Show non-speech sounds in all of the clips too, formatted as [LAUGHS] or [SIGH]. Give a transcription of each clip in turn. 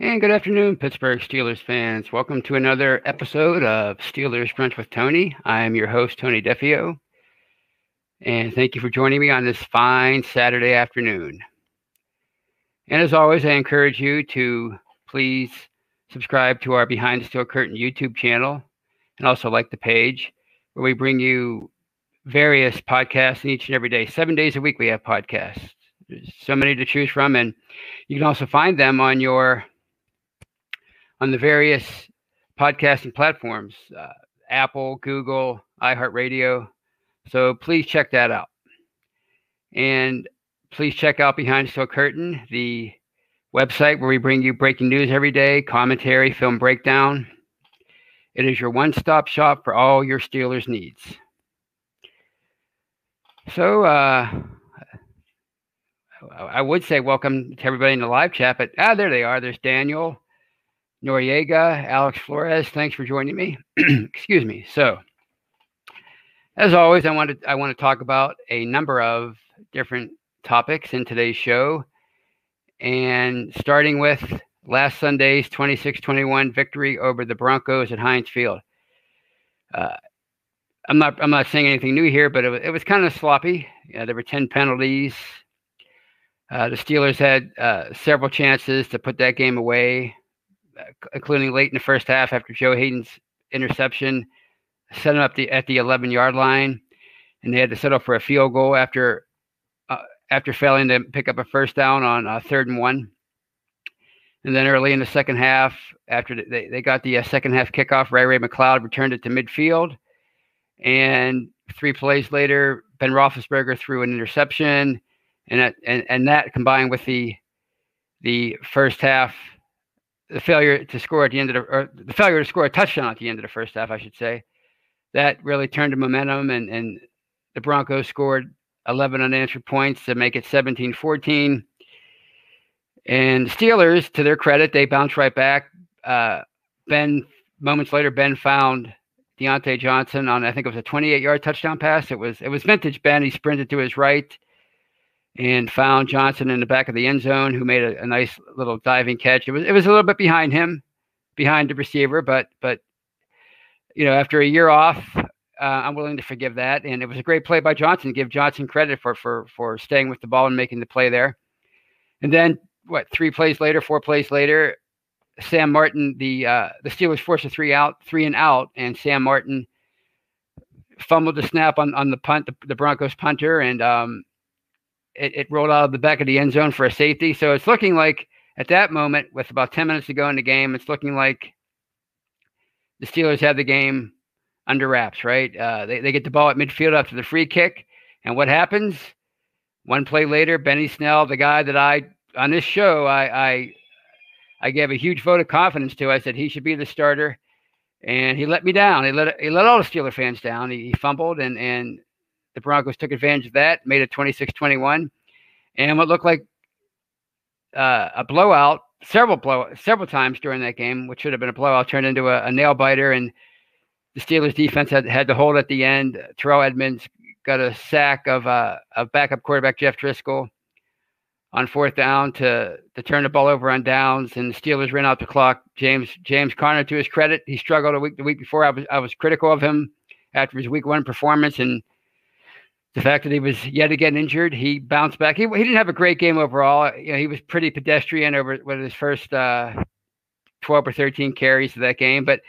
And good afternoon, Pittsburgh Steelers fans. Welcome to another episode of Steelers Brunch with Tony. I am your host, Tony Defio. And thank you for joining me on this fine Saturday afternoon. And as always, I encourage you to please subscribe to our Behind the Steel Curtain YouTube channel and also like the page where we bring you various podcasts each and every day. Seven days a week, we have podcasts. There's so many to choose from. And you can also find them on your on the various podcasting platforms uh, Apple, Google, iHeartRadio. So please check that out. And please check out Behind Steel Curtain, the website where we bring you breaking news every day, commentary, film breakdown. It is your one stop shop for all your Steelers needs. So, uh, I would say welcome to everybody in the live chat, but ah, there they are. There's Daniel, Noriega, Alex Flores. Thanks for joining me. [CLEARS THROAT] Excuse me. So, as always, I want to I want to talk about a number of different topics in today's show, and starting with last Sunday's 26-21 victory over the Broncos at Heinz Field. Uh, I'm not I'm not saying anything new here, but it was, it was kind of sloppy. There were 10 penalties. Uh, the Steelers had uh, several chances to put that game away including late in the first half after Joe Haden's interception, set them up the, at the 11 yard line, and they had to settle for a field goal after uh, after failing to pick up a first down on uh, third and one. And then early in the second half, after they, they got the uh, second half kickoff, Ray Ray McCloud returned it to midfield. And three plays later, Ben Roethlisberger threw an interception, and that, and, and that combined with the the first half the failure to score at the end of the or the failure to score a touchdown at the end of the first half, I should say, that really turned the momentum and and the Broncos scored 11 unanswered points to make it 17-14. And Steelers, to their credit, they bounced right back. Uh, ben moments later, Ben found Diontae Johnson on I think it was a 28 yard touchdown pass. It was it was vintage Ben. He sprinted to his right and found Johnson in the back of the end zone, who made a, a, nice little diving catch. It was it was a little bit behind him, behind the receiver, but but you know after a year off, uh, I'm willing to forgive that. And it was a great play by Johnson. Give Johnson credit for for for staying with the ball and making the play there. And then what? Three plays later, four plays later, Sam Martin, the uh, the Steelers forced a three out, three and out, and Sam Martin fumbled the snap on on the punt, the, the Broncos punter, and um, it, it rolled out of the back of the end zone for a safety. So it's looking like at that moment, with about 10 minutes to go in the game, it's looking like the Steelers have the game under wraps, right? Uh, they, they get the ball at midfield after the free kick. And what happens? One play later, Benny Snell, the guy that I, on this show, I, I, I gave a huge vote of confidence to. I said he should be the starter. And he let me down. He let, he let all the Steeler fans down. He, he fumbled and, and the Broncos took advantage of that, made it 26 21. And what looked like uh, a blowout several blow several times during that game, which should have been a blowout, turned into a, a nail biter. And the Steelers defense had, had to hold at the end. Terrell Edmunds got a sack of uh, backup quarterback Jeff Driskel on fourth down to to turn the ball over on downs, and the Steelers ran out the clock. James James Conner, to his credit, he struggled a week the week before. I was I was critical of him after his week one performance, and the fact that he was yet again injured, he bounced back. He, he didn't have a great game overall. You know, he was pretty pedestrian over with his first uh, 12 or 13 carries of that game. But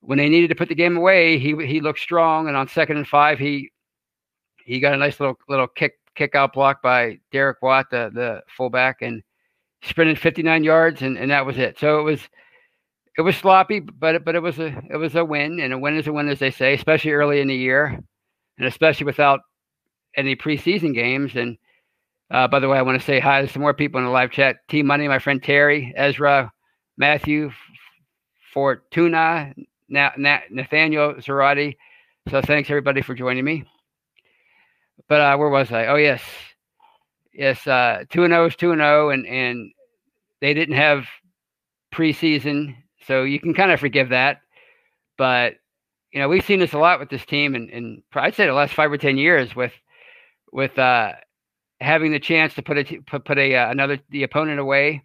when they needed to put the game away, he he looked strong. And on second and five, he he got a nice little little kick kick out block by Derek Watt, the the fullback, and sprinted 59 yards, and, and that was it. So it was it was sloppy, but but it was a it was a win, and a win is a win, as they say, especially early in the year, and especially without any preseason games. And uh, by the way, I want to say hi to some more people in the live chat. Team Money, my friend Terry, Ezra, Matthew, Fortuna, Na- Na- Nathaniel Zarati. So thanks everybody for joining me. But uh, where was I? Oh yes, yes. Uh, two and zero is two and zero, and and they didn't have preseason, so you can kind of forgive that. But you know, we've seen this a lot with this team, and, and I'd say the last five or ten years with with uh, having the chance to put a put, put a uh, another the opponent away,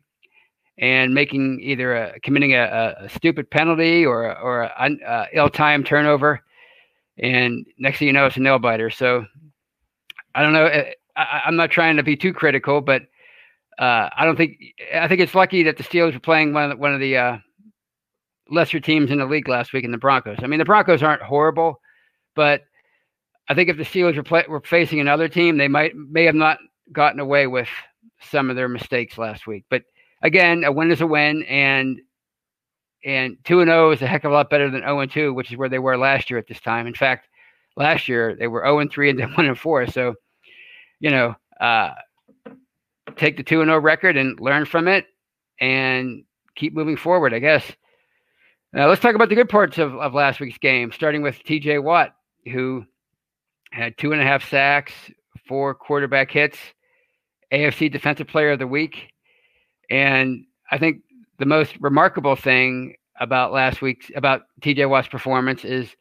and making either a, committing a, a, stupid penalty or or an ill-timed turnover, and next thing you know, it's a nail biter. So I don't know. Eh, I, am not trying to be too critical, but uh, I don't think I think it's lucky that the Steelers were playing one of the, one of the uh, lesser teams in the league last week in the Broncos. I mean, the Broncos aren't horrible, but I think if the Steelers were, play, were facing another team, they might may have not gotten away with some of their mistakes last week. But again, a win is a win, and and two and zero oh is a heck of a lot better than zero and two, which is where they were last year at this time. In fact, last year they were zero and three and then [LAUGHS] one and four. So, you know, uh, take the two and zero record and learn from it, and keep moving forward. I guess. Now let's talk about the good parts of, of last week's game, starting with T.J. Watt, who had two and a half sacks, four quarterback hits, AFC Defensive Player of the Week. And I think the most remarkable thing about last week's about TJ Watt's performance is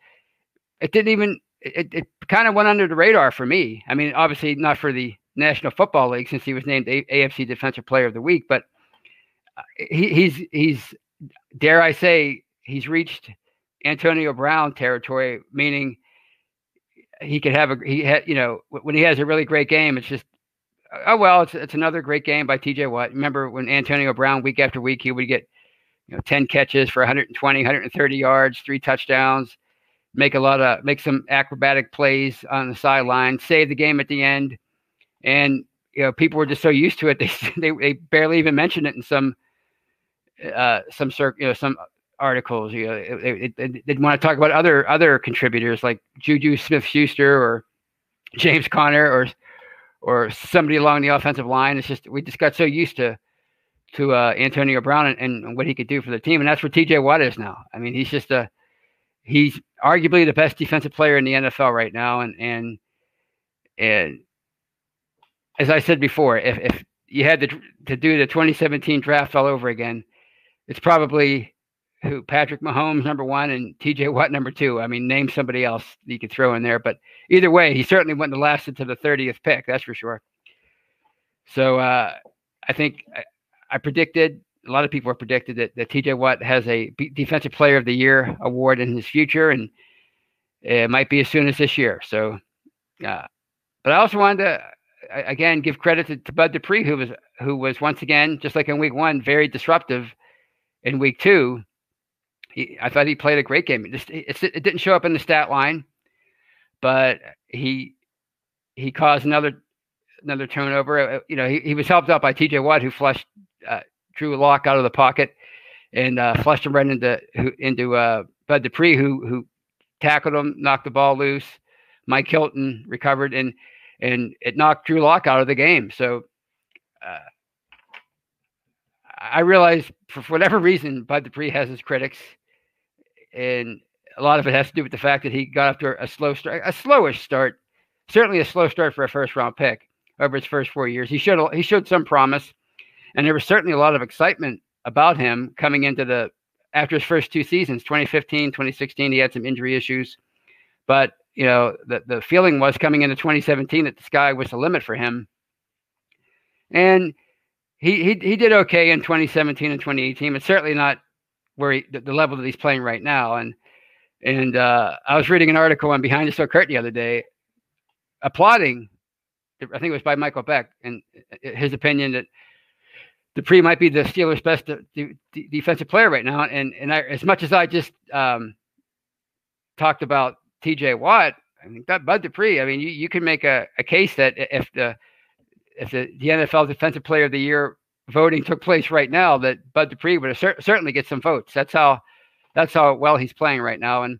it didn't even it, it kind of went under the radar for me. I mean, obviously not for the National Football League since he was named AFC Defensive Player of the Week, but uh, he, he's he's dare I say he's reached Antonio Brown territory, meaning he could have a he had you know when he has a really great game, it's just oh well, it's it's another great game by T.J. Watt. Remember when Antonio Brown week after week he would get you know 10 catches for 120, 130 yards, three touchdowns, make a lot of make some acrobatic plays on the sideline, save the game at the end, and you know people were just so used to it they [LAUGHS] they, they barely even mentioned it in some uh some circ you know some articles. You know, they, they, they want to talk about other other contributors like Juju Smith Schuster or James Conner or or somebody along the offensive line. It's just we just got so used to to uh, Antonio Brown and, and, what he could do for the team, and that's where T.J. Watt is now. I mean, he's just a he's arguably the best defensive player in the NFL right now, and and and as I said before, if if you had to to do the 2017 draft all over again, it's probably who Patrick Mahomes number one and TJ Watt number two. I mean, name somebody else you could throw in there, but either way, he certainly wouldn't have lasted to the 30th pick. That's for sure. So uh, I think I, I, predicted a lot of people have predicted that, that TJ Watt has a Defensive Player of the Year award in his future, and it might be as soon as this year. So, uh, but I also wanted to again give credit to, to Bud Dupree, who was who was once again just like in Week One, very disruptive in Week Two he, I thought he played a great game. It just it, it didn't show up in the stat line, but he he caused another another turnover. Uh, you know, he, he was helped out by T.J. Watt, who flushed uh, Drew Lock out of the pocket and uh, flushed him right into into uh, Bud Dupree, who who tackled him, knocked the ball loose. Mike Hilton recovered, and and it knocked Drew Lock out of the game. So uh, I realize for whatever reason, Bud Dupree has his critics and a lot of it has to do with the fact that he got after a slow start, a slowish start, certainly a slow start for a first round pick over his first four years. He showed he showed some promise, and there was certainly a lot of excitement about him coming into the after his first two seasons, 2015, 2016. He had some injury issues, but you know the the feeling was coming into 2017 that the sky was the limit for him, and he he he did okay in 2017 and 2018, but certainly not where he, the, the level that he's playing right now. And and uh, I was reading an article on Behind the Steel Curtain the other day, applauding. I think it was by Michael Beck and uh, his opinion that Dupree might be the Steelers' best de- de- defensive player right now. And and I, as much as I just um, talked about T.J. Watt, I mean that Bud Dupree. I mean, you, you can make a, a case that if the if the, the NFL Defensive Player of the Year voting took place right now, that Bud Dupree would cer- certainly get some votes. That's how that's how well he's playing right now. And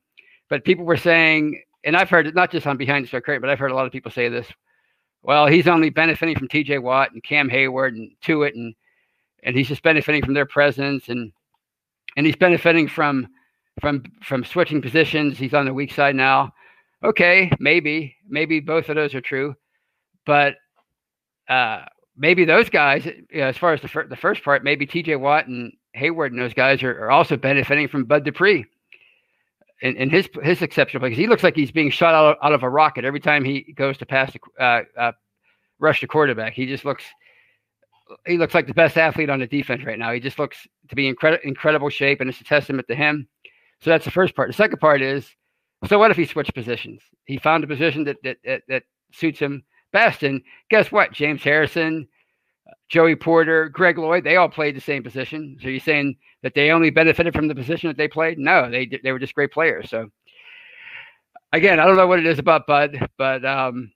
but people were saying, and I've heard it not just on Behind the Steel Curtain, but I've heard a lot of people say this. Well, he's only benefiting from T.J. Watt and Cam Heyward and Tuitt, and and he's just benefiting from their presence, and and he's benefiting from from from switching positions. He's on the weak side now. Okay, maybe maybe both of those are true, but uh, maybe those guys, you know, as far as the, fir- the first part, maybe TJ Watt and Heyward and those guys are, are also benefiting from Bud Dupree and, in his his exceptional play because he looks like he's being shot out of, out of a rocket every time he goes to pass the uh, uh, rush the quarterback. He just looks he looks like the best athlete on the defense right now. He just looks to be in incredible incredible shape, and it's a testament to him. So that's the first part. The second part is, so what if he switched positions? He found a position that that that, that suits him best, and guess what? James Harrison, Joey Porter, Greg Lloyd, they all played the same position. So you're saying that they only benefited from the position that they played? No, they they were just great players. So again, I don't know what it is about Bud, but um,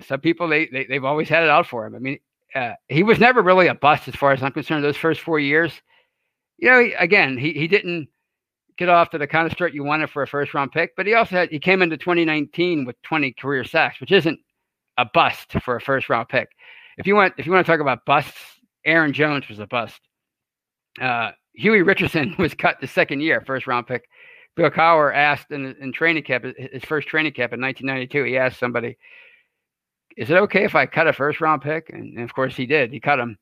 some people they, they they've always had it out for him. I mean, uh, he was never really a bust as far as I'm concerned. Those first four years, you know, he, again, he he didn't get off to the kind of start you wanted for a first round pick, but he also had he came into 2019 with 20 career sacks, which isn't a bust for a first round pick. If you want if you want to talk about busts, Aaron Jones was a bust. Uh, Huey Richardson [LAUGHS] was cut the second year, first round pick. Bill Cowher asked in, in training camp, his first training camp in 1992, he asked somebody, is it okay if I cut a first round pick? And, and of course he did. He cut him.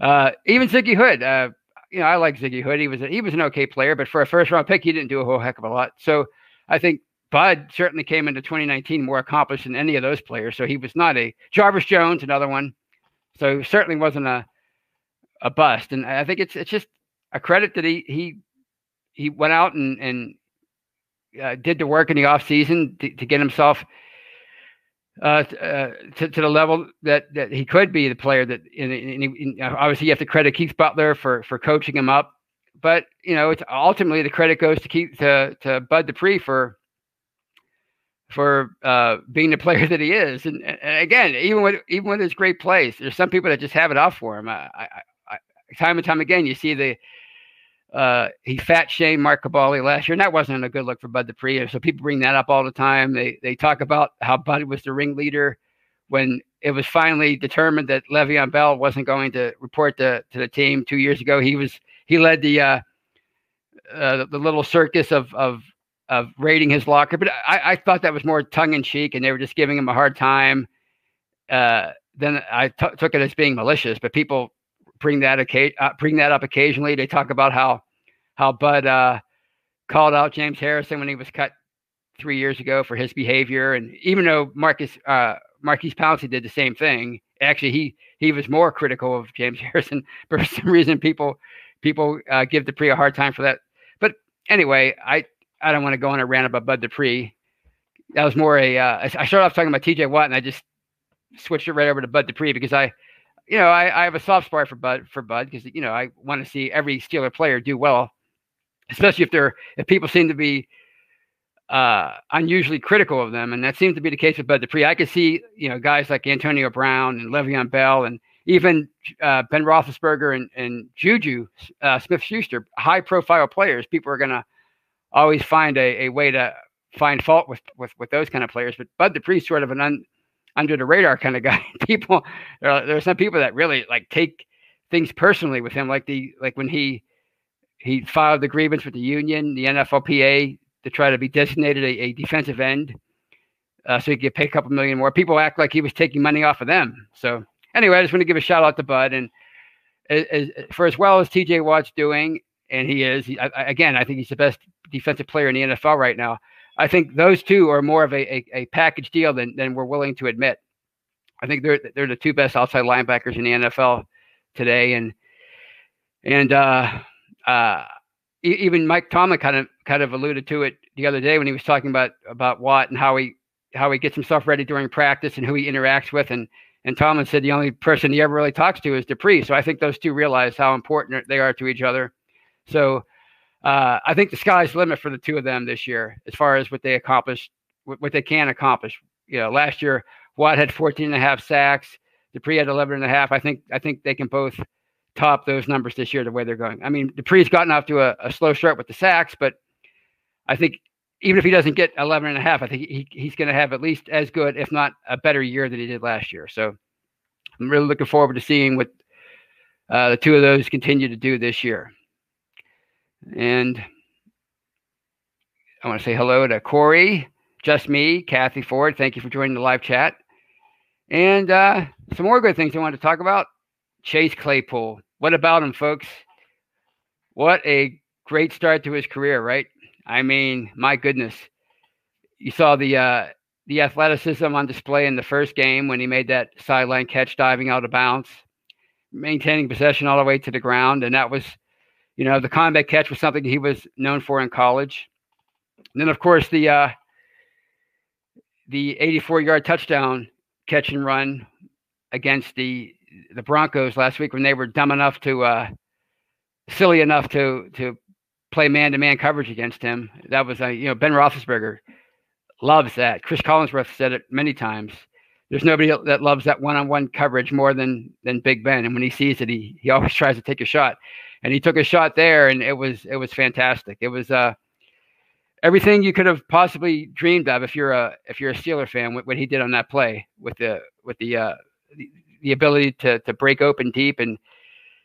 Uh, even Ziggy Hood, uh, you know, I like Ziggy Hood. He was a, he was an okay player, but for a first round pick, he didn't do a whole heck of a lot. So I think Bud certainly came into 2019 more accomplished than any of those players. So he was not a Jarvis Jones, another one. So certainly wasn't a a bust. And I think it's it's just a credit that he he he went out and and uh, did the work in the off season to, to get himself uh, uh, to, to the level that, that he could be the player that obviously you have to credit Keith Butler for for coaching him up, but you know it's ultimately the credit goes to Keith to to Bud Dupree for for uh, being the player [LAUGHS] that he is. And, and, again, even with even with his great plays, there's some people that just have it off for him. I, I, I, time and time again, you see the uh, he fat shamed Mark Kaboly last year, and that wasn't a good look for Bud Dupree. So people bring that up all the time. They they talk about how Bud was the ringleader when it was finally determined that Le'Veon Bell wasn't going to report to, to the team two years ago. He was he led the uh, uh, the little circus of of of raiding his locker, but I, I thought that was more tongue in cheek, and they were just giving him a hard time. Uh, then I t- took it as being malicious, but people bring that uh, bring that up occasionally. They talk about how how Bud uh, called out James Harrison when he was cut three years ago for his behavior, and even though Marcus uh, Maurkice Pouncey did the same thing, actually he he was more critical of James [LAUGHS] Harrison. But For some reason, people people uh, give Dupree a hard time for that. But anyway, I I don't want to go on a rant about Bud Dupree. That was more a. Uh, I started off talking about T.J. Watt, and I just switched it right over to Bud Dupree because I you know, I, I have a soft spot for Bud for Bud because you know I want to see every Steeler player do well, especially if they're if people seem to be uh, unusually critical of them, and that seems to be the case with Bud Dupree. I could see you know guys like Antonio Brown and Le'Veon Bell and even uh, Ben Roethlisberger and, and Juju uh, Smith Schuster, high profile players. People are gonna always find a, a way to find fault with, with with those kind of players, but Bud Dupree's sort of an un, under the radar kind of guy. [LAUGHS] people there are, there are some people that really like take things personally with him, like the like when he he filed the grievance with the union, the NFLPA, to try to be designated a, a defensive end, uh, so he could pay a couple million more. People act like he was taking money off of them. So anyway, I just want to give a shout out to Bud and as, as, for as well as TJ Watt's doing, and he is he, I, again. I think he's the best defensive player in the NFL right now. I think those two are more of a, a, a, package deal than, than we're willing to admit. I think they're they're the two best outside linebackers in the NFL today, and and uh, uh, even Mike Tomlin kind of kind of alluded to it the other day when he was talking about about Watt and how he how he gets himself ready during practice and who he interacts with, and and Tomlin said the only person he ever really talks to is Dupree. So I think those two realize how important they are to each other. So uh, I think the sky's the limit for the two of them this year as far as what they accomplished, what, they can accomplish. You know, last year Watt had 14 and a half sacks, Dupree had 11 and a half. I think I think they can both top those numbers this year the way they're going. I mean, Dupree's gotten off to a, a slow start with the sacks, but I think even if he doesn't get 11 and a half, I think he, he's going to have at least as good, if not a better year than he did last year. So I'm really looking forward to seeing what uh, the two of those continue to do this year. And I want to say hello to Corey, just me, Kathy Ford. Thank you for joining the live chat. And uh, some more good things I want to talk about. Chase Claypool. What about him, folks? What a great start to his career, right? I mean, my goodness. You saw the uh, the athleticism on display in the first game when he made that sideline catch diving out of bounds. maintaining possession all the way to the ground, and that was, you know, the combat catch was something he was known for in college. And then, of course, the uh, the 84 yard touchdown catch and run against the the Broncos last week when they were dumb enough to uh, silly enough to to play man to man coverage against him. That was a uh, you know Ben Roethlisberger loves that. Cris Collinsworth said it many times. There's nobody that loves that one on one coverage more than than Big Ben. And when he sees it, he he always [LAUGHS] tries to take a shot. And he took a shot there, and it was it was fantastic. It was uh everything you could have possibly dreamed of if you're a if you're a Steeler fan. What, what he did on that play with the with the uh the, ability to to break open deep and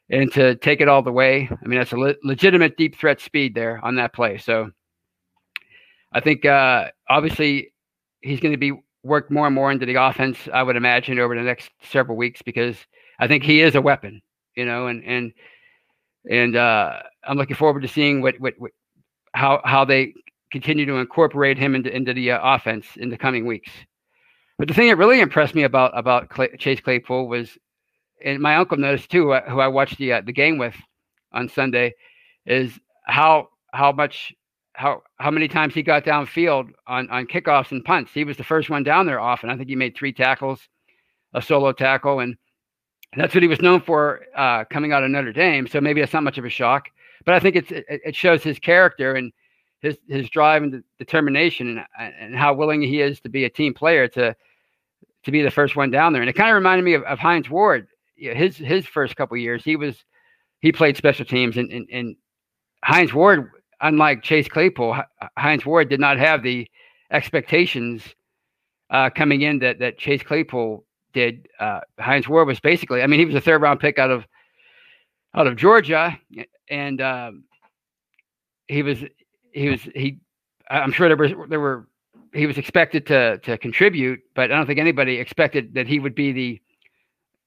and to take it all the way. I mean, that's a le- legitimate deep threat speed there on that play. So I think uh, obviously he's going to be worked more and more into the offense. I would imagine over the next several weeks because I think he is a weapon. You know, and and and uh, I'm looking forward to seeing what, what, what how how they continue to incorporate him into into the uh, offense in the coming weeks. But the thing that really impressed me about about Clay, Chase Claypool was, and my uncle noticed too, uh, who I watched the uh, the game with on Sunday, is how how much how how many times he got downfield on on kickoffs and punts. He was the first one down there often. I think he made three tackles, a solo tackle, and that's what he was known for uh, coming out of Notre Dame. So maybe that's not much of a shock, but I think it's it, it shows his character and his his drive and determination and and how willing he is to be a team player to to be the first one down there. And it kind of reminded me of, of Hines Ward. His his first couple years, he was he played special teams, and, and and Hines Ward, unlike Chase Claypool, Hines Ward did not have the expectations uh, coming in that that Chase Claypool did. Uh, Hines Ward was basically, I mean, he was a third round pick out of out of Georgia, and um, he was he was he. I'm sure there was there were he was expected to to contribute, but I don't think anybody expected that he would be the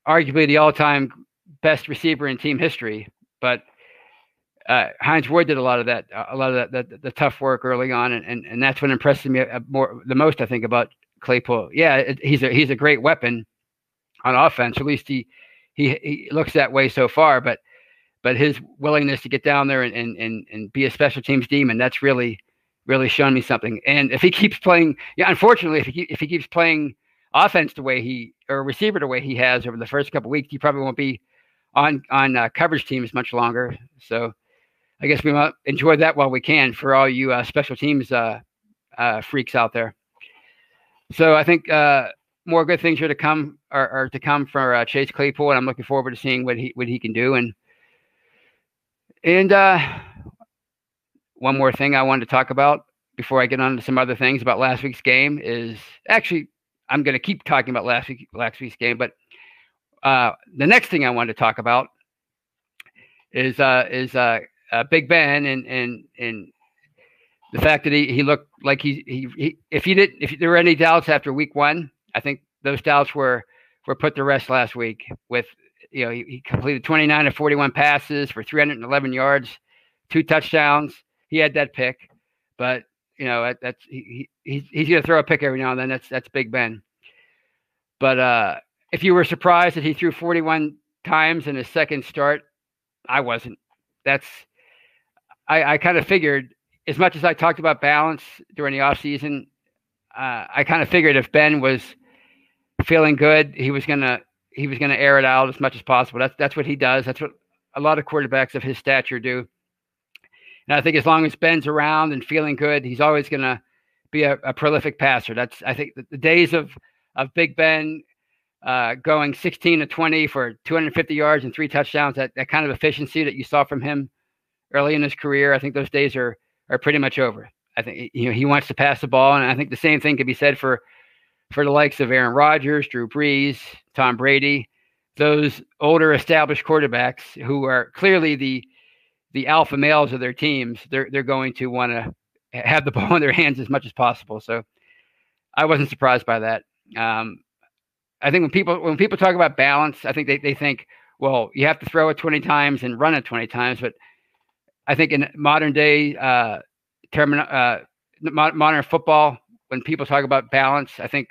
arguably the all-time best receiver in team history. But uh, Hines Ward did a lot of that, a lot of that, the, the tough work early on, and, and and that's what impressed me uh, more the most. I think about Claypool. Yeah, it, he's a he's a great weapon on offense. At least he he he looks that way so far. But but his willingness to get down there and and and, and be a special teams demon that's really really shown me something. And if he keeps playing, yeah, unfortunately, if he if he keeps playing offense the way he or receiver the way he has over the first couple weeks, he probably won't be on on uh, coverage teams much longer. So I guess we might enjoy that while we can for all you uh, special teams uh, uh freaks out there. So I think uh, more good things are to come are, are to come for uh, Chase Claypool, and I'm looking forward to seeing what he what he can do. And and uh, one more thing I wanted to talk about before I get on to some other things about last week's game is actually I'm going to keep talking about last week last week's game, but uh, the next thing I wanted to talk about is uh, is uh, uh, Big Ben and and and the fact that he, he looked like he, he, he if he didn't if there were any doubts after week one, I think those doubts were were put to rest last week with you know he, he completed 29 of 41 passes for 311 yards, two touchdowns he had that pick, but you know that's he, he he's going to throw a pick every now and then. That's that's Big Ben. But uh, if you were surprised that he threw 41 times in his second start, I wasn't. That's I, I kind of figured as much as I talked about balance during the offseason, uh, I kind of figured if Ben was feeling good, he was gonna he was gonna air it out as much as possible. That's that's what he does. That's what a lot of quarterbacks of his stature do. And I think as long as Ben's around and feeling good, he's always to be a, a, prolific passer. That's I think the, the days of of Big Ben uh, going 16 to 20 for 250 yards and three touchdowns, that, that kind of efficiency that you saw from him early in his career, I think those days are are pretty much over. I think you know he wants to pass the ball, and I think the same thing could be said for for the likes of Aaron Rodgers, Drew Brees, Tom Brady, those older established quarterbacks who are clearly the the alpha males of their teams, they're they're going to want to have the [LAUGHS] ball in their hands as much as possible. So I wasn't surprised by that. Um, I think when people when people talk about balance, I think they, they think, well, you have to throw it 20 times and run it 20 times. But I think in modern day uh, uh, modern football, when people talk about balance, I think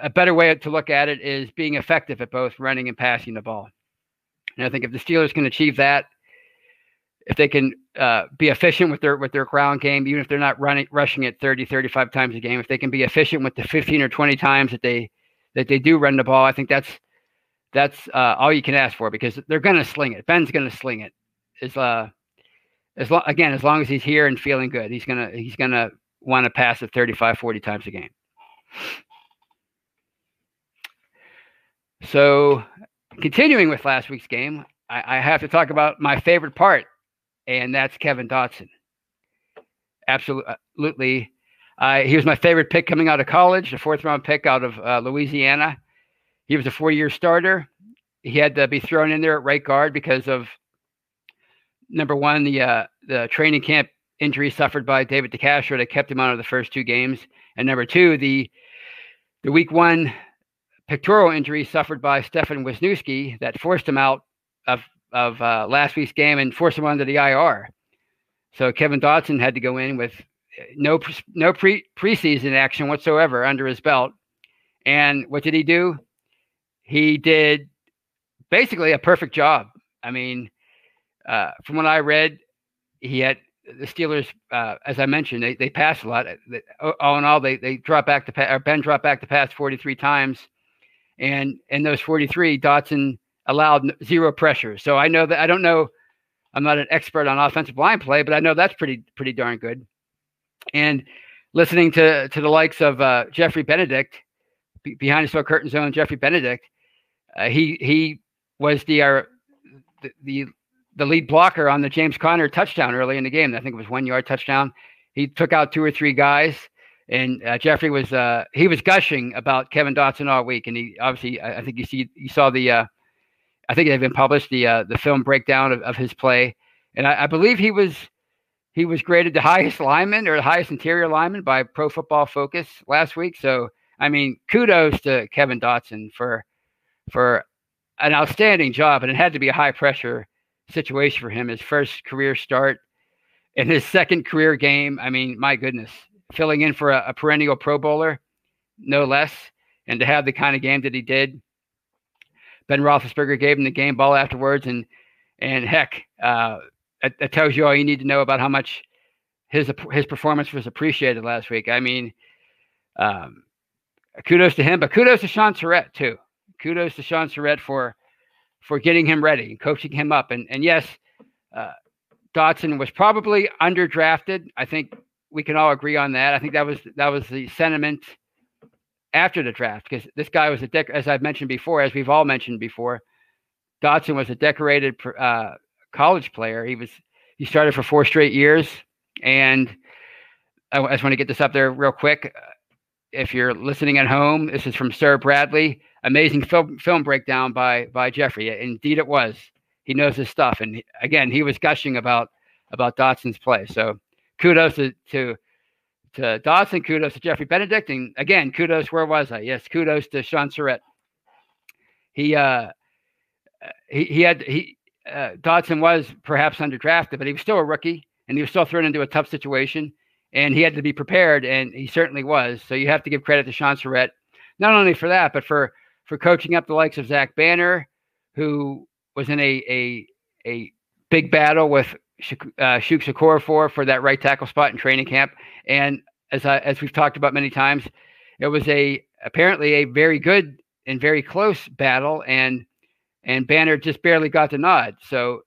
a better way to look at it is being effective at both running and passing the ball. And I think if the Steelers can achieve that, if they can uh, be efficient with their with their ground game, even if they're not running rushing it 30, 35 times a game, if they can be efficient with the 15 or 20 times that they that they do run the ball, I think that's that's uh, all you can ask for because they're going to sling it. Ben's going to sling it. Is uh, as long again as long as he's here and feeling good, he's gonna he's gonna want to pass it 35, 40 times a game. So, continuing with last week's game, I, I have to talk about my favorite part, and that's Kevin Dotson. Absolutely. Uh, he was my favorite pick coming out of college, the fourth round pick out of uh, Louisiana. He was a four year starter. He had to be thrown in there at right guard because of number one, the uh, the training camp injury suffered by David DeCastro that kept him out of the first two games, and number two, the the week one pectoral injury suffered by Stefan Wisniewski that forced him out of of uh, last week's game and forced him onto the IR. So Kevin Dotson had to go in with no no pre preseason action whatsoever under his belt. And what did he do? He did basically a perfect job. I mean, uh, from what I read, he had the Steelers, uh, as I mentioned, they, they passed a lot. They, all in all, they they dropped back to pass, or Ben dropped back to pass 43 times, and in those 43, Dotson allowed zero pressure. So I know that I don't know. I'm not an expert on offensive line play, but I know that's pretty pretty darn good. And listening to to the likes of uh, Geoffrey Benedict behind the steel curtain zone, Geoffrey Benedict, uh, he he was the, uh, the the the lead blocker on the James Conner touchdown early in the game. I think it was one yard touchdown. He took out two or three guys, and uh, Geoffrey was uh, he was gushing about Kevin Dotson all week. And he obviously, I, I think you see you saw the, uh, I think they've been published the uh, the film breakdown of, of his play, and I, I, believe he was he was graded the highest lineman or the highest interior lineman by Pro Football Focus last week. So I mean, kudos to Kevin Dotson for for an outstanding job, and it had to be a high pressure situation for him. His first career start in his second career game. I mean, my goodness, filling in for a, a, perennial Pro Bowler, no less, and to have the kind of game that he did. Ben Roethlisberger gave him the game ball afterwards, and and heck, uh, that, that tells you all you need to know about how much his his performance was appreciated last week. I mean, um, kudos to him, but kudos to Shaun Sarrett too. Kudos to Shaun Sarrett for for getting him ready, coaching him up. And and yes, uh, Dotson was probably underdrafted. I think we can all agree on that. I think that was that was the sentiment after the draft because this guy was a dec- as I've mentioned before, as we've all mentioned before. Dotson was a decorated uh, college player. He was he started for four straight years, and I, I just want to get this up there real quick. If you're listening at home, this is from Sir Bradley amazing film film breakdown by by Geoffrey. Indeed, it was. He knows his stuff, and again, he was gushing about about Dotson's play. So kudos to to to Dotson. Kudos to Geoffrey Benedict, and again, kudos. Where was I? Yes, kudos to Shaun Sarrett. He uh he he had he uh, Dotson was perhaps underdrafted, but he was still a rookie, and he was still thrown into a tough situation, and he had to be prepared, and he certainly was. So you have to give credit to Shaun Sarrett, not only for that, but for for coaching up the likes of Zach Banner, who was in a a a big battle with uh, Chuks Okorafor for that right tackle spot in training camp. And as I, as we've talked about many times, it was a apparently a very good and very close battle, and and Banner just barely got the nod. So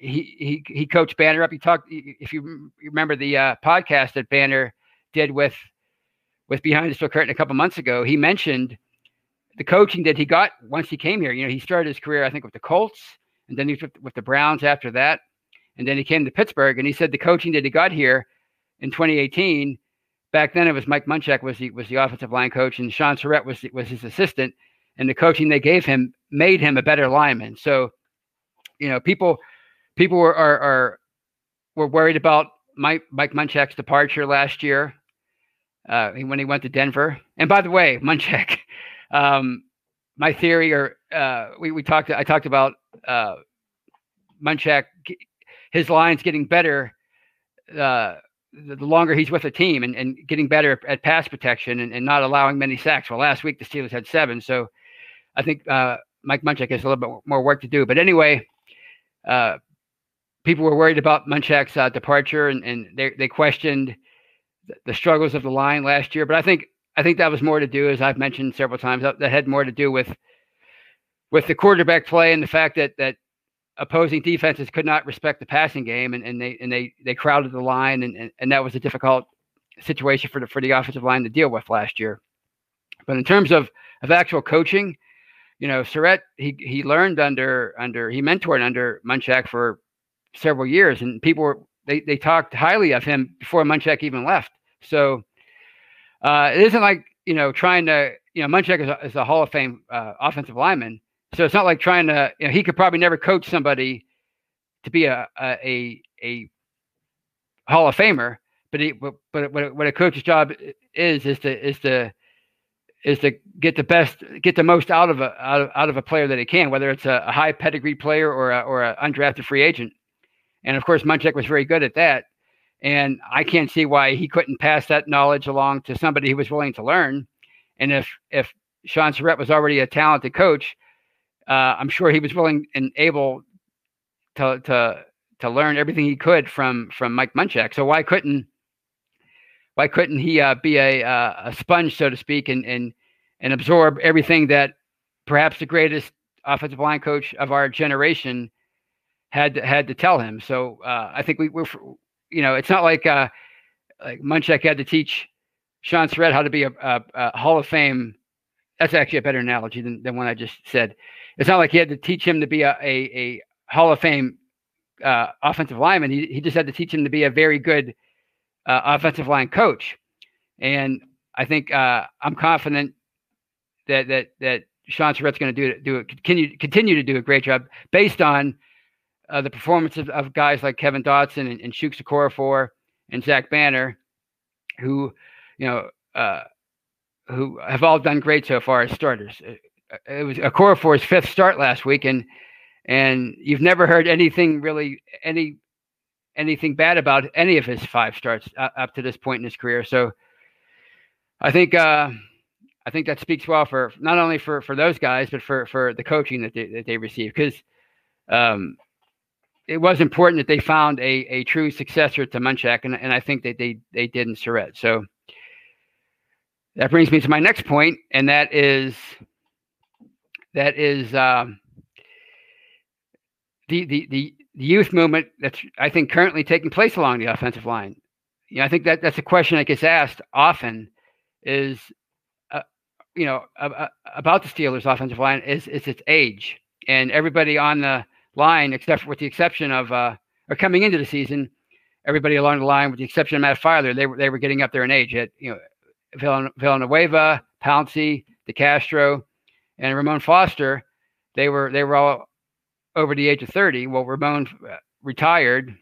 he he he coached Banner up. He talked if you remember the uh, podcast that Banner did with with Behind the Steel Curtain a couple months ago. He mentioned the coaching that he got once he came here. You know, he started his career, I think, with the Colts, and then he was with, with the Browns after that, and then he came to Pittsburgh. And he said the coaching that he got here in 2018, back then it was Mike Munchak was the was the offensive line coach, and Shaun Sarrett was was his assistant. And the coaching they gave him made him a better lineman. So, you know, people people were are, are were worried about Mike Mike Munchak's departure last year uh, when he went to Denver. And by the way, [LAUGHS] Munchak um, my theory, or uh, we we talked, I talked about uh, Munchak, his lines getting better. Uh, the longer he's with the team and, and getting better at pass protection and, and not allowing many sacks. Well, last week the Steelers had seven. So I think uh, Mike Munchak has a little bit more work to do. But anyway, uh, people were worried about Munchak's uh, departure, and, and they they questioned the struggles of the line last year. But I think I think that was more to do, as I've mentioned several times, that, that had more to do with with the quarterback play and the fact that that opposing defenses could not respect the passing game, and, and they and they they crowded the line, and, and, and that was a difficult situation for the for the offensive line to deal with last year. But in terms of of actual coaching, you know, Sarrett he he learned under under he mentored under Munchak for several years, and people were they they talked highly of him before Munchak even left. So uh, it isn't like you know trying to you know Munchak is a, is a Hall of Fame uh, offensive lineman, so it's not like trying to you know he could probably never coach somebody to be a a a, Hall of Famer, but he, but, but what, what a coach's job is is to is to is to get the best, get the most out of a out of, out of a player that he can, whether it's a, a high pedigree player or a, or an undrafted free agent. And of course, Munchak was very good at that. And I can't see why he couldn't pass that knowledge along to somebody who was willing to learn. And if if Shaun Sarrett was already a talented coach, uh, I'm sure he was willing and able to to to learn everything he could from from Mike Munchak. So why couldn't why couldn't he uh, be a uh, a sponge, so to speak, and and and absorb everything that perhaps the greatest offensive line coach of our generation had to, had to tell him. So uh, I think we, we're you know, it's not like uh, like Munchak had to teach Shaun Sarrett how to be a, a, a, Hall of Fame. That's actually a better analogy than, than one I just said. It's not like he had to teach him to be a, a, a Hall of Fame uh, offensive lineman. He, he just had to teach him to be a very good uh, offensive line coach. And I think uh, I'm confident that that that Shaun Sarrett's going to do do it, continue continue to do a great job based on uh, the performances of guys like Kevin Dotson and, and Chuks Okorafor and Zach Banner, who, you know, uh, who have all done great so far as starters. It, uh, it was Okorafor's fifth start last week, and and you've never heard anything really any anything bad about any of his five starts uh, up to this point in his career. So I think uh, I think that speaks well for not only for for those guys, but for for the coaching that they that they receive because. Um, it was important that they found a, a true successor to Munchak, and, and I think that they, they did in Sarrett. So that brings me to my next point, and that is that is um, the, the the the youth movement that's I think currently taking place along the offensive line. You know, I think that that's a question that gets asked often is uh, you know uh, about the Steelers offensive line is is its age, and everybody on the line, except with the exception of uh, or coming into the season, everybody along the line, with the exception of Matt Feiler, they were they were getting up there in age. At you know, Villanueva, Pouncey, DeCastro, and Ramon Foster, they were they were all over the age of 30. Well, Ramon uh, retired,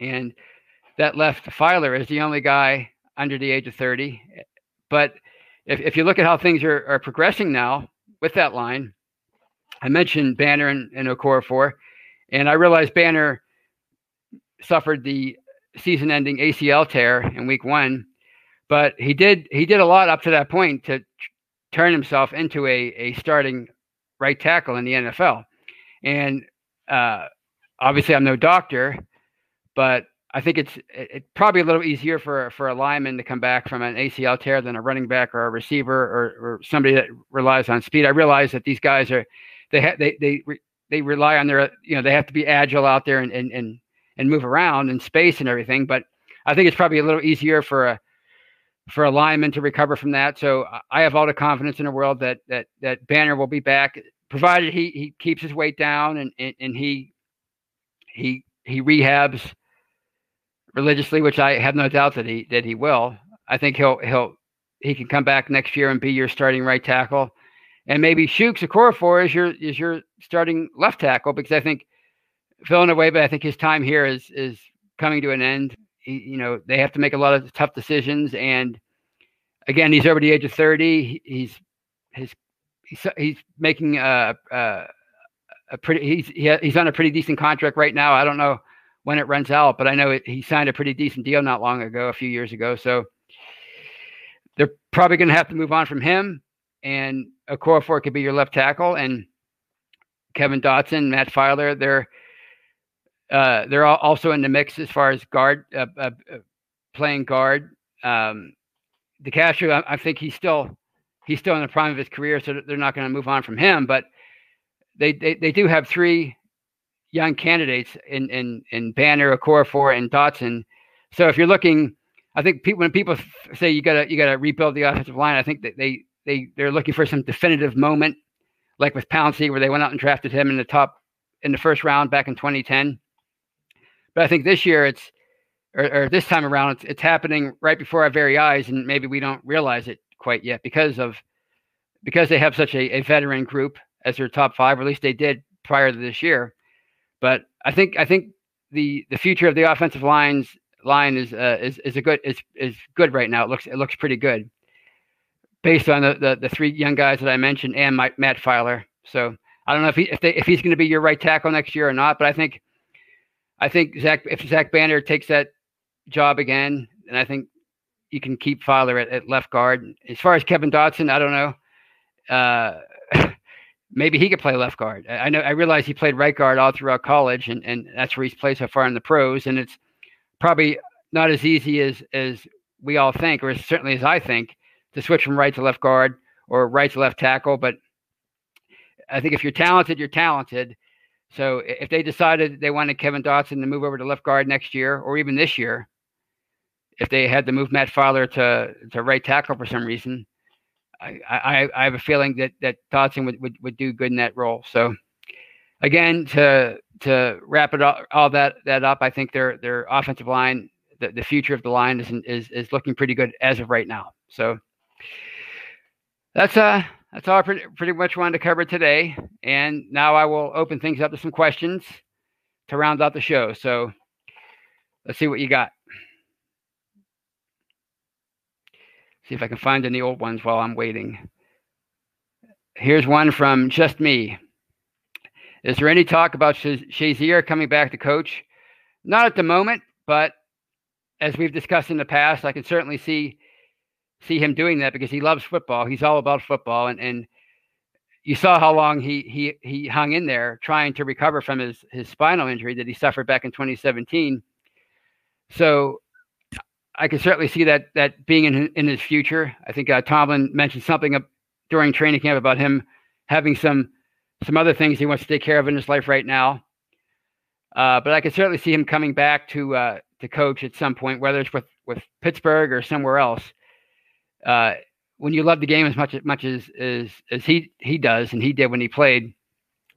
and that left Feiler as the only guy under the age of 30. But if, if you look at how things are, are progressing now with that line, I mentioned Banner and, and Okorafor, and I realized Banner suffered the season-ending ACL tear in Week One, but he did he did a lot up to that point to turn himself into a a starting right tackle in the NFL. And uh, obviously, I'm no doctor, but I think it's it's probably a little easier for for a lineman to come back from an ACL tear than a running back or a receiver or, or somebody that relies on speed. I realize that these guys are they have they they they rely on their you know they have to be agile out there and and and, and move around in space and everything. But I think it's probably a little easier for a for a lineman to recover from that. So I have all the confidence in the world that that that Banner will be back, provided he he keeps his weight down and and, and he he he rehabs religiously, which I have no doubt that he that he will. I think he'll he'll he can come back next year and be your starting right tackle and maybe Chuks Okorafor is your is your starting left tackle because I think Villanueva, I think his time here is is coming to an end. He, you know, they have to make a lot of tough decisions, and again, he's over the age of thirty. He's his he's, he's making a, a, a pretty he's he's on a pretty decent contract right now. I don't know when it runs out, but I know it, he signed a pretty decent deal not long ago, a few years ago. So they're probably going to have to move on from him and Okorafor could be your left tackle. And Kevin Dotson, Matt Feiler, They're uh, they're also in the mix as far as guard uh, uh, uh playing guard. Um, DeCastro, I, I think he's still he's still in the prime of his career, so they're not going to move on from him. But they, they they do have three young candidates in in in Banner, Okorafor, and Dotson. So if you're looking, I think people, when people say you gotta you gotta rebuild the offensive line, I think that they they they're looking for some definitive moment, like with Pouncey, where they went out and drafted him in the top in the first round back in 2010. But I think this year it's or, or this time around it's, it's happening right before our very eyes, and maybe we don't realize it quite yet because of because they have such a, a veteran group as their top five, or at least they did prior to this year. But I think I think the the future of the offensive lines line is uh, is is a good is is good right now. It looks it looks pretty good based on the the, the three young guys that I mentioned and my, Matt Feiler. So I don't know if he if they if he's going to be your right tackle next year or not, but I think I think Zach if Zach Banner takes that job again, and I think you can keep Feiler at, at left guard. As far as Kevin Dotson, I don't know. Uh, [LAUGHS] maybe he could play left guard. I know I realize he played right guard all throughout college, and, and that's where he's played so far in the pros. And it's probably not as easy as as we all think, or certainly as I think, to switch from right to left guard or right to left tackle. But I think if you're talented, you're talented. So if they decided they wanted Kevin Dotson to move over to left guard next year, or even this year, if they had to move Matt Feiler to to right tackle for some reason, I, I, I have a feeling that that Dotson would, would, would do good in that role. So again, to to wrap it all, all that that up, I think their their offensive line, the, the future of the line is is is looking pretty good as of right now. So that's uh that's all I pretty, pretty much wanted to cover today. And now I will open things up to some questions to round out the show. So let's see what you got. See if I can find any old ones while I'm waiting. Here's one from Just Me. Is there any talk about Shazier coming back to coach? Not at the moment, but as we've discussed in the past, I can certainly see see him doing that because he loves football. He's all about football, and and you saw how long he he he hung in there trying to recover from his his spinal injury that he suffered back in 2017. So I can certainly see that that being in in his future. I think uh, Tomlin mentioned something during training camp about him having some some other things he wants to take care of in his life right now. Uh, but I can certainly see him coming back to uh, to coach at some point, whether it's with with Pittsburgh or somewhere else. Uh, when you love the game as much as much as as as he he does, and he did when he played,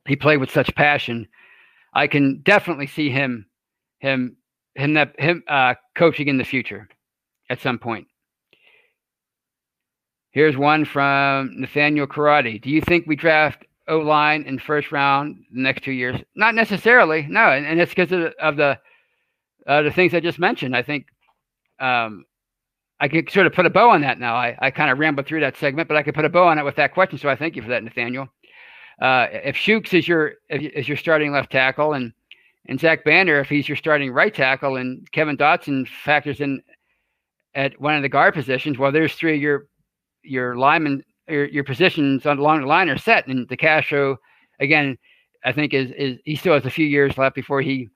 he played with such passion. I can definitely see him him him that him uh, coaching in the future at some point. Here's one from Nathaniel Karate. Do you think we draft O line in first round the next two years? Not necessarily, no, and, and it's because of, of the uh, the things I just mentioned. I think um, I could sort of put a bow on that now. I, I kind of rambled through that segment, but I could put a bow on it with that question. So I thank you for that, Nathaniel. Uh, if Chuks is your is your starting left tackle and and Zach Banner, if he's your starting right tackle, and Kevin Dotson factors in at one of the guard positions, well, there's three of your your linemen, your, your positions on along the line are set. And DeCastro, again, I think is is he still has a few years left before he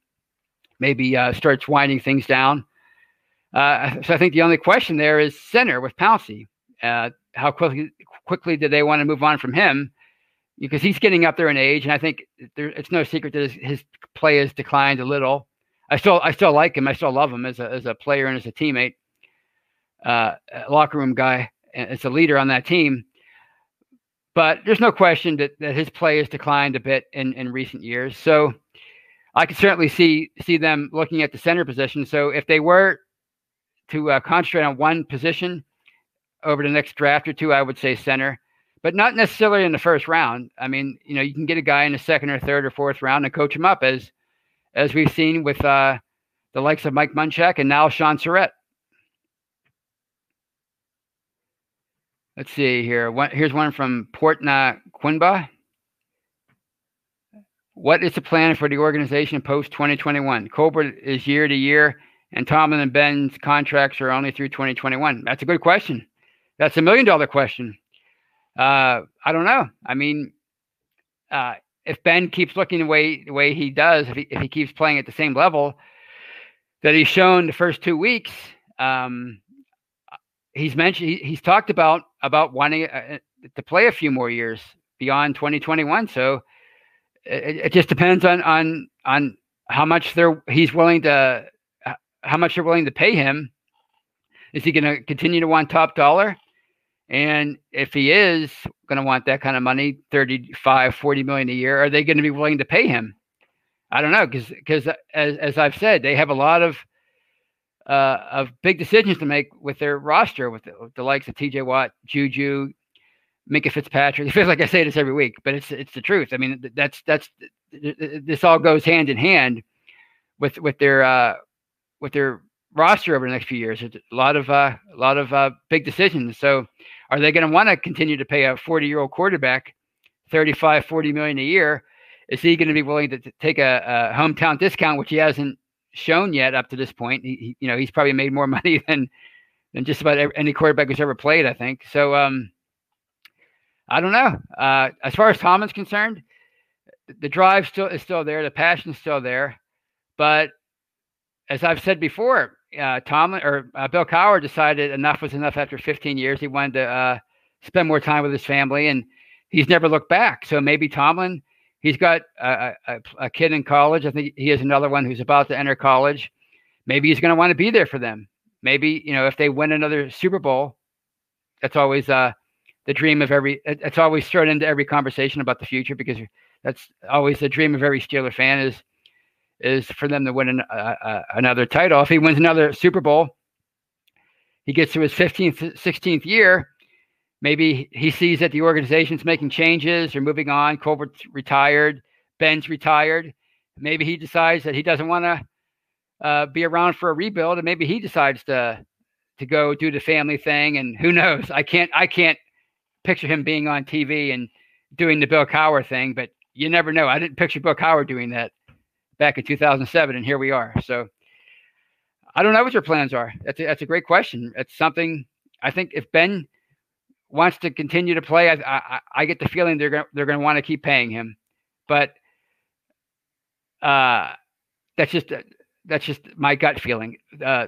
maybe uh, starts winding things down. Uh, so I think the only question there is center with Pouncey. Uh, how quickly quickly do they want to move on from him? because he's getting up there in age, and I think there, it's no secret that his, his, play has declined a little. I still I still like him. I still love him as a as a player and as a teammate, uh, locker room guy, as a leader on that team. But there's no question that, that his play has declined a bit in, in recent years. So I can certainly see see them looking at the center position. So if they were to uh, concentrate on one position over the next draft or two, I would say center but not necessarily in the first round. I mean, you know, you can get a guy in the second or third or fourth round and coach him up as as we've seen with uh, the likes of Mike Munchak and now Shaun Sarrett. Let's see here. One, here's one from Portna Quinba. What is the plan for the organization post 2021? Colbert is year to year, and Tomlin and Ben's contracts are only through 2021. That's a good question. That's a million dollar question. Uh, I don't know. I mean, uh, if Ben keeps looking the way the way he does, if he if he keeps playing at the same level that he's shown the first two weeks, um, he's mentioned he, he's talked about about wanting uh, to play a few more years beyond 2021. So it, it just depends on on on how much they're he's willing to how much they're willing to pay him. Is he going to continue to want top dollar? And if he is going to want that kind of money, 35, 40 million a year, are they going to be willing to pay him? I don't know because because as as I've said, they have a lot of uh, of big decisions to make with their roster, with the, with the likes of T.J. Watt, Juju, Minkah Fitzpatrick. It feels like I say this every week, but it's it's the truth. I mean, that's that's this all goes hand in hand with with their uh, with their roster over the next few years. It's a lot of uh, a lot of uh, big decisions. So, are they going to want to continue to pay a 40 year old quarterback 35, 40 million a year? Is he going to be willing to, to take a, a, hometown discount, which he hasn't shown yet up to this point? He, he, you know, he's probably made more [LAUGHS] money than than just about any quarterback who's ever played. I think so. Um, I don't know. Uh, as far as Tomlin's concerned, the drive still is still there, the passion's still there, but as I've said before, uh, Tomlin or uh, Bill Cowher decided enough was enough after 15 years. He wanted to uh, spend more time with his family, and he's never looked back. So maybe Tomlin, he's got a, a, a kid in college. I think he has another one who's about to enter college. Maybe he's going to want to be there for them. Maybe you know if they win another Super Bowl, that's always uh, the dream of every. It's always thrown into every conversation about the future because that's always the dream of every Steeler fan is is for them to win an, uh, uh, another title. If he wins another Super Bowl, he gets to his 15th, 16th year. Maybe he sees that the organization's making changes or moving on. Colbert's retired, Ben's retired. Maybe he decides that he doesn't want to uh, be around for a rebuild, and maybe he decides to to go do the family thing. And who knows? I can't I can't picture him being on TV and doing the Bill Cowher thing, but you never know. I didn't picture Bill Cowher doing that back in 2007, and here we are. So I don't know what your plans are. That's a, that's a great question. It's something I think if Ben wants to continue to play, I, I, I get the feeling they're going they're going to want to keep paying him, but uh, that's just that's just my gut feeling. Uh,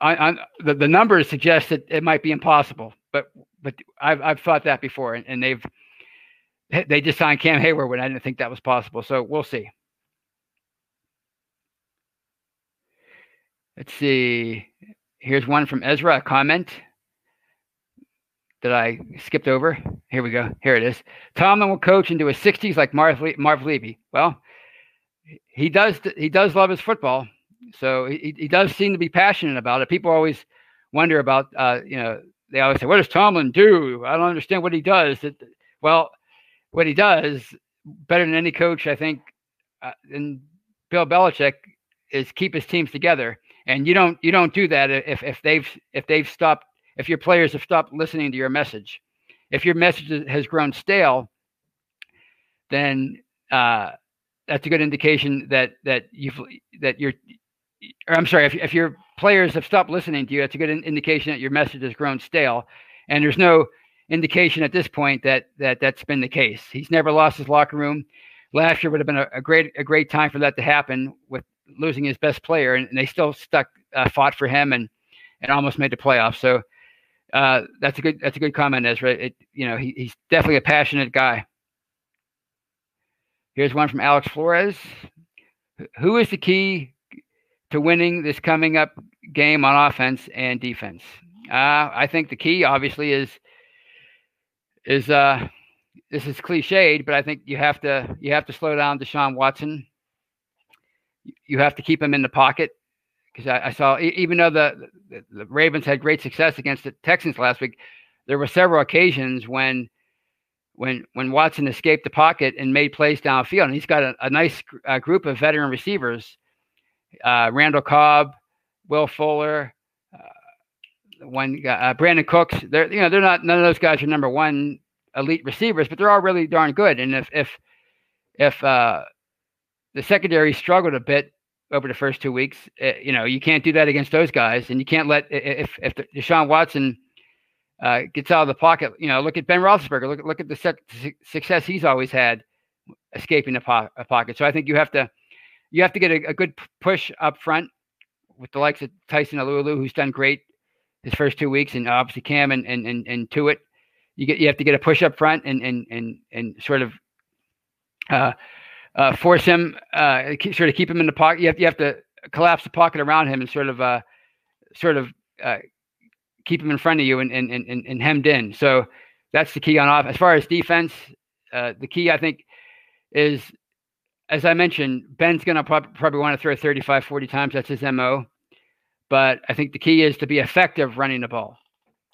on, on the, the numbers suggest that it might be impossible, but but I've I've thought that before, and, and they've they just signed Cam Heyward when I didn't think that was possible. So we'll see. Let's see. Here's one from Ezra, a comment that I skipped over. Here we go. Here it is. Tomlin will coach into his 60s like Marv, Le- Marv Levy. Well, he does. He does love his football, so he, he does seem to be passionate about it. People always wonder about, uh, you know, they always say, "What does Tomlin do?" I don't understand what he does. It, well, what he does better than any coach, I think, uh, and Bill Belichick is keep his teams together and you don't you don't do that if if they've if they've stopped if your players have stopped listening to your message. If your message has grown stale then uh, that's a good indication that that you've that you're or I'm sorry if, if your players have stopped listening to you that's a good indication that your message has grown stale. And there's no indication at this point that that that's been the case. He's never lost his locker room. Last year would have been a, a great a great time for that to happen with losing his best player, and, they still stuck uh, fought for him and and almost made the playoffs. So uh, that's a good that's a good comment, Ezra. It, you know he, he's definitely a passionate guy. Here's one from Alex Flores. Who is the key to winning this coming up game on offense and defense? Uh, I think the key, obviously, is is uh, this is cliched, but I think you have to you have to slow down Deshaun Watson you have to keep him in the pocket because I, I, saw even though the, the, the Ravens had great success against the Texans last week, there were several occasions when when when Watson escaped the pocket and made plays downfield, and he's got a, a nice group of veteran receivers: uh, Randall Cobb, Will Fuller, uh, one uh, Brandin Cooks. They're you know they're not none of those guys are number one elite receivers, but they're all really darn good. And if if if uh, the secondary struggled a bit over the first two weeks. Uh, you know, you can't do that against those guys, and you can't let if if Deshaun Watson uh, gets out of the pocket. You know, look at Ben Roethlisberger. Look look at the success he's always had escaping the po- pocket. So I think you have to you have to get a, a, good push up front with the likes of Tyson Alualu, who's done great his first two weeks, and obviously Cam and and and, and Tuitt. You get you have to get a push up front and and and and sort of uh, uh, force him, uh, sort of keep him in the pocket. You have you have to collapse the pocket around him and sort of uh, sort of uh, keep him in front of you and and, and and hemmed in. So that's the key on off. As far as defense, uh, the key I think is as I mentioned, Ben's going to prob- probably want to throw 35, 40 times. That's his MO. But I think the key is to be effective running the ball.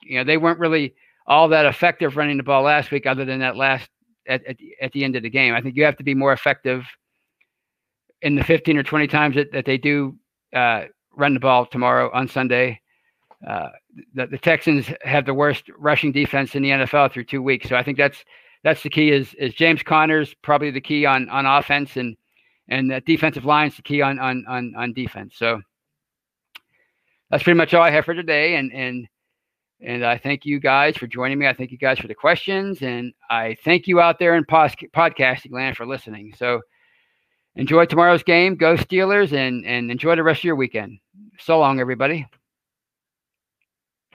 You know, they weren't really all that effective running the ball last week, other than that last at, at, at the end of the game. I think you have to be more effective in the 15 or 20 times that, that they do uh, run the ball tomorrow on Sunday. Uh, the, the Texans have the worst rushing defense in the NFL through two weeks. So I think that's that's the key. Is is James Conner's probably the key on on offense and and that defensive line's the key on on on on defense. So that's pretty much all I have for today. And and and I thank you guys for joining me. I thank you guys for the questions, and I thank you out there in podcasting land for listening. So enjoy tomorrow's game. Go Steelers, and and enjoy the rest of your weekend. So long, everybody.